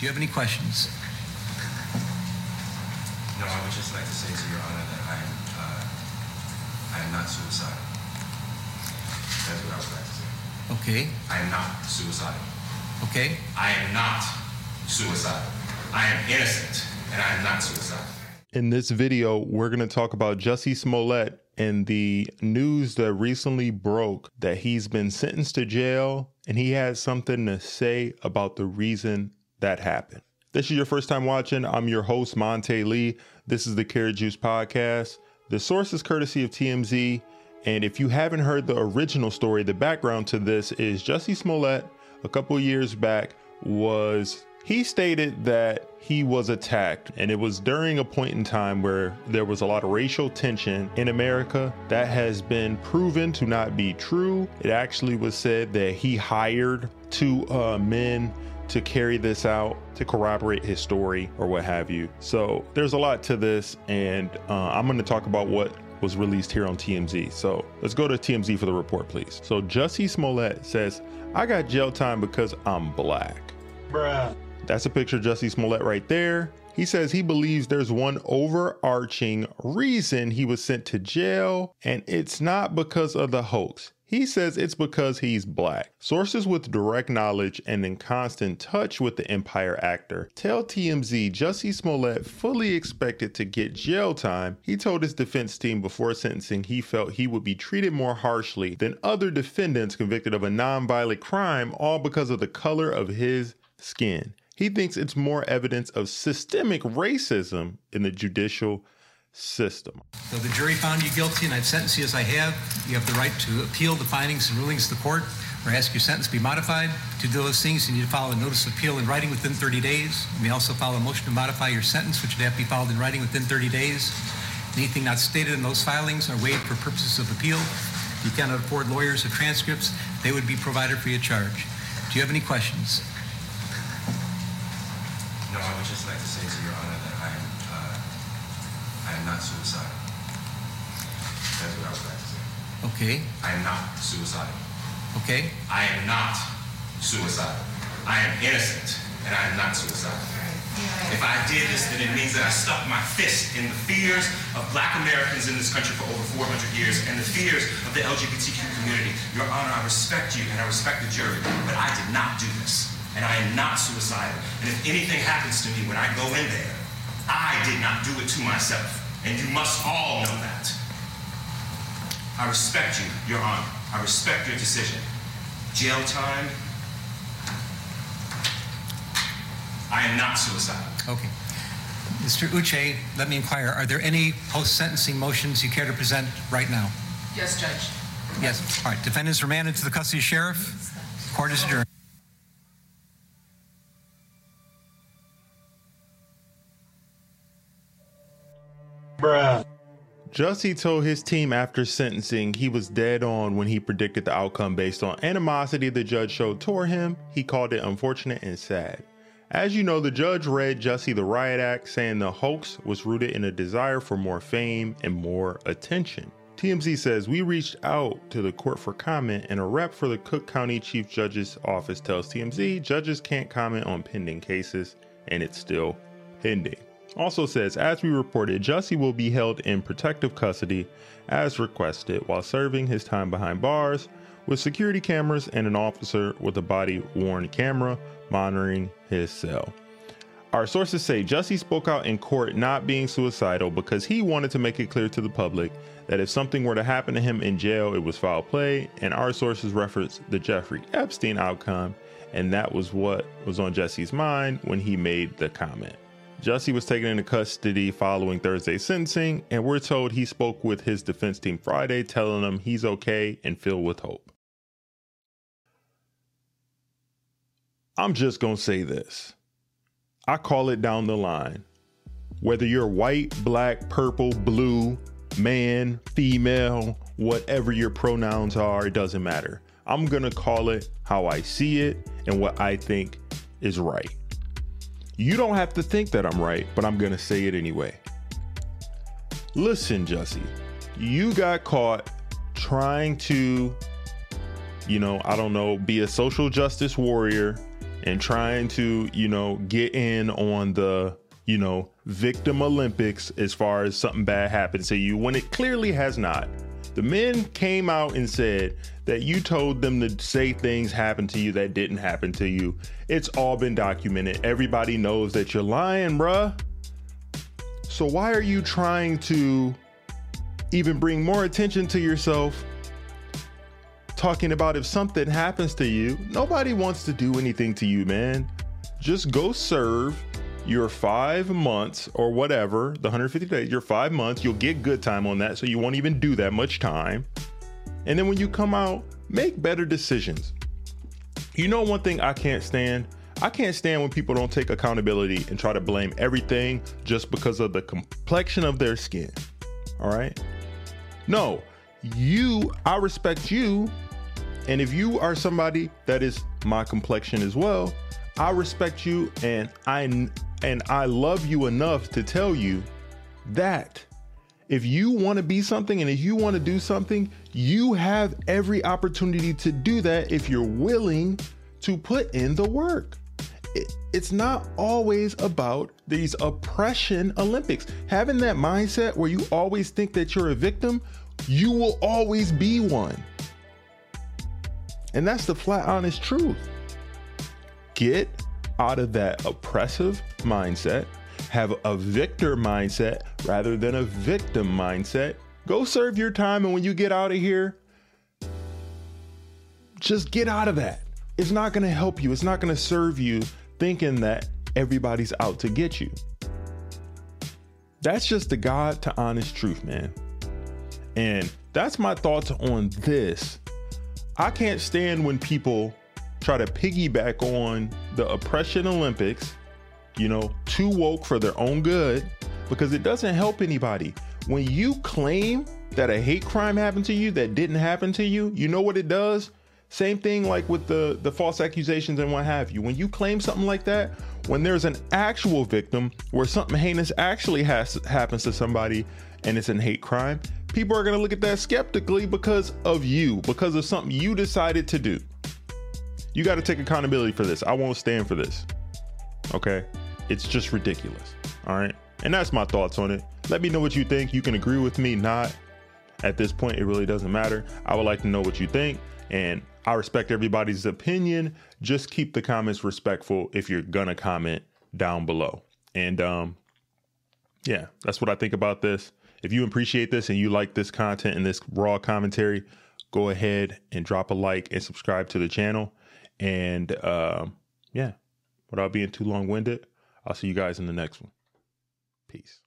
Do you have any questions? No, I would just like to say to Your Honor that I am, uh, I am not suicidal. That's what I would like to say. Okay, I am not suicidal. okay. I am not suicidal. I am innocent, and I am not suicidal. In this video, we're going to talk about Jussie Smollett and the news that recently broke that he's been sentenced to jail and he has something to say about the reason that happened. This is your first time watching. I'm your host, Monte Lee. This is the Carrot Juice Podcast. The source is courtesy of TMZ. And if you haven't heard the original story, the background to this is Jussie Smollett, a couple years back, was he stated that he was attacked, and it was during a point in time where there was a lot of racial tension in America. That has been proven to not be true. It actually was said that he hired two uh, men to carry this out to corroborate his story or what have you. So there's a lot to this, and uh, I'm going to talk about what was released here on TMZ. So let's go to TMZ for the report, please. So Jussie Smollett says, I got jail time because I'm black. Bruh. That's a picture of Jussie Smollett right there. He says he believes there's one overarching reason he was sent to jail, and it's not because of the hoax. He says it's because he's black. Sources with direct knowledge and in constant touch with the Empire actor tell TMZ Jussie Smollett fully expected to get jail time. He told his defense team before sentencing he felt he would be treated more harshly than other defendants convicted of a non-violent crime, all because of the color of his skin. He thinks it's more evidence of systemic racism in the judicial system. So the jury found you guilty, and I've sentenced you as I have. You have the right to appeal the findings and rulings of the court or ask your sentence be modified. To do those things, you need to file a notice of appeal in writing within 30 days. You may also file a motion to modify your sentence, which would have to be filed in writing within 30 days. Anything not stated in those filings are waived for purposes of appeal. If you cannot afford lawyers or transcripts, they would be provided free of charge. Do you have any questions? No, I would just like to say to Your Honor that I am, I am not suicidal. That's what I would like to say. Okay, I am not suicidal. okay. I am not suicidal. I am innocent, and I am not suicidal. If I did this, then it means that I stuck my fist in the fears of black Americans in this country for over 400 years and the fears of the LGBTQ community. Your Honor, I respect you and I respect the jury, but I did not do this. And I am not suicidal. And if anything happens to me when I go in there, I did not do it to myself. And you must all know that. I respect you, Your Honor. I respect your decision. Jail time. I am not suicidal. Okay. Mr. Uche, let me inquire, are there any post-sentencing motions you care to present right now? Yes, Judge. Yes. All right, defendants remanded to the custody of sheriff. Court is adjourned. Jussie told his team after sentencing he was dead on when he predicted the outcome based on animosity the judge showed toward him. He called it unfortunate and sad. As you know, the judge read Jussie the Riot Act, saying the hoax was rooted in a desire for more fame and more attention. TMZ says we reached out to the court for comment, and a rep for the Cook County Chief Judge's office tells TMZ judges can't comment on pending cases, and it's still pending. Also says, as we reported, Jussie will be held in protective custody as requested while serving his time behind bars with security cameras and an officer with a body worn camera monitoring his cell. Our sources say Jussie spoke out in court not being suicidal because he wanted to make it clear to the public that if something were to happen to him in jail, it was foul play, and our sources reference the Jeffrey Epstein outcome, and that was what was on Jussie's mind when he made the comment. Jussie was taken into custody following Thursday's sentencing, and we're told he spoke with his defense team Friday, telling them he's okay and filled with hope. I'm just gonna say this. I call it down the line. Whether you're white, black, purple, blue, man, female, whatever your pronouns are, it doesn't matter. I'm gonna call it how I see it and what I think is right. You don't have to think that I'm right, but I'm gonna say it anyway. Listen, Jussie, you got caught trying to, you know, I don't know, be a social justice warrior and trying to, you know, get in on the, you know, victim Olympics as far as something bad happens to you when it clearly has not. The men came out and said that you told them to say things happened to you that didn't happen to you. It's all been documented. Everybody knows that you're lying, bruh. So why are you trying to even bring more attention to yourself? Talking about if something happens to you, nobody wants to do anything to you, man. Just go serve your five months or whatever, the 150 days, your five months, you'll get good time on that. So you won't even do that much time. And then when you come out, make better decisions. You know, one thing I can't stand? I can't stand when people don't take accountability and try to blame everything just because of the complexion of their skin. All right? No, you, I respect you. And if you are somebody that is my complexion as well, I respect you and I and I love you enough to tell you that if you want to be something and if you want to do something, you have every opportunity to do that if you're willing to put in the work. it's not always about these oppression Olympics. Having that mindset where you always think that you're a victim, you will always be one. And that's the flat honest truth. Get out of that oppressive mindset, have a victor mindset rather than a victim mindset. Go serve your time, and when you get out of here, just get out of that. It's not going to help you, it's not going to serve you thinking that everybody's out to get you. That's just the God to honest truth, man. And that's my thoughts on this. I can't stand when people try to piggyback on the oppression Olympics, you know, too woke for their own good, because it doesn't help anybody. When you claim that a hate crime happened to you that didn't happen to you, you know what it does? Same thing like with the, the false accusations and what have you. When you claim something like that, when there's an actual victim where something heinous actually has happens to somebody and it's an hate crime, people are to look at that skeptically because of you, because of something you decided to do. You got to take accountability for this. I won't stand for this. Okay? It's just ridiculous. All right? And that's my thoughts on it. Let me know what you think. You can agree with me, not. At this point, it really doesn't matter. I would like to know what you think. And I respect everybody's opinion. Just keep the comments respectful if you're going to comment down below. And um, yeah, that's what I think about this. If you appreciate this and you like this content and this raw commentary, go ahead and drop a like and subscribe to the channel. And uh, yeah, without being too long winded, I'll see you guys in the next one. Peace.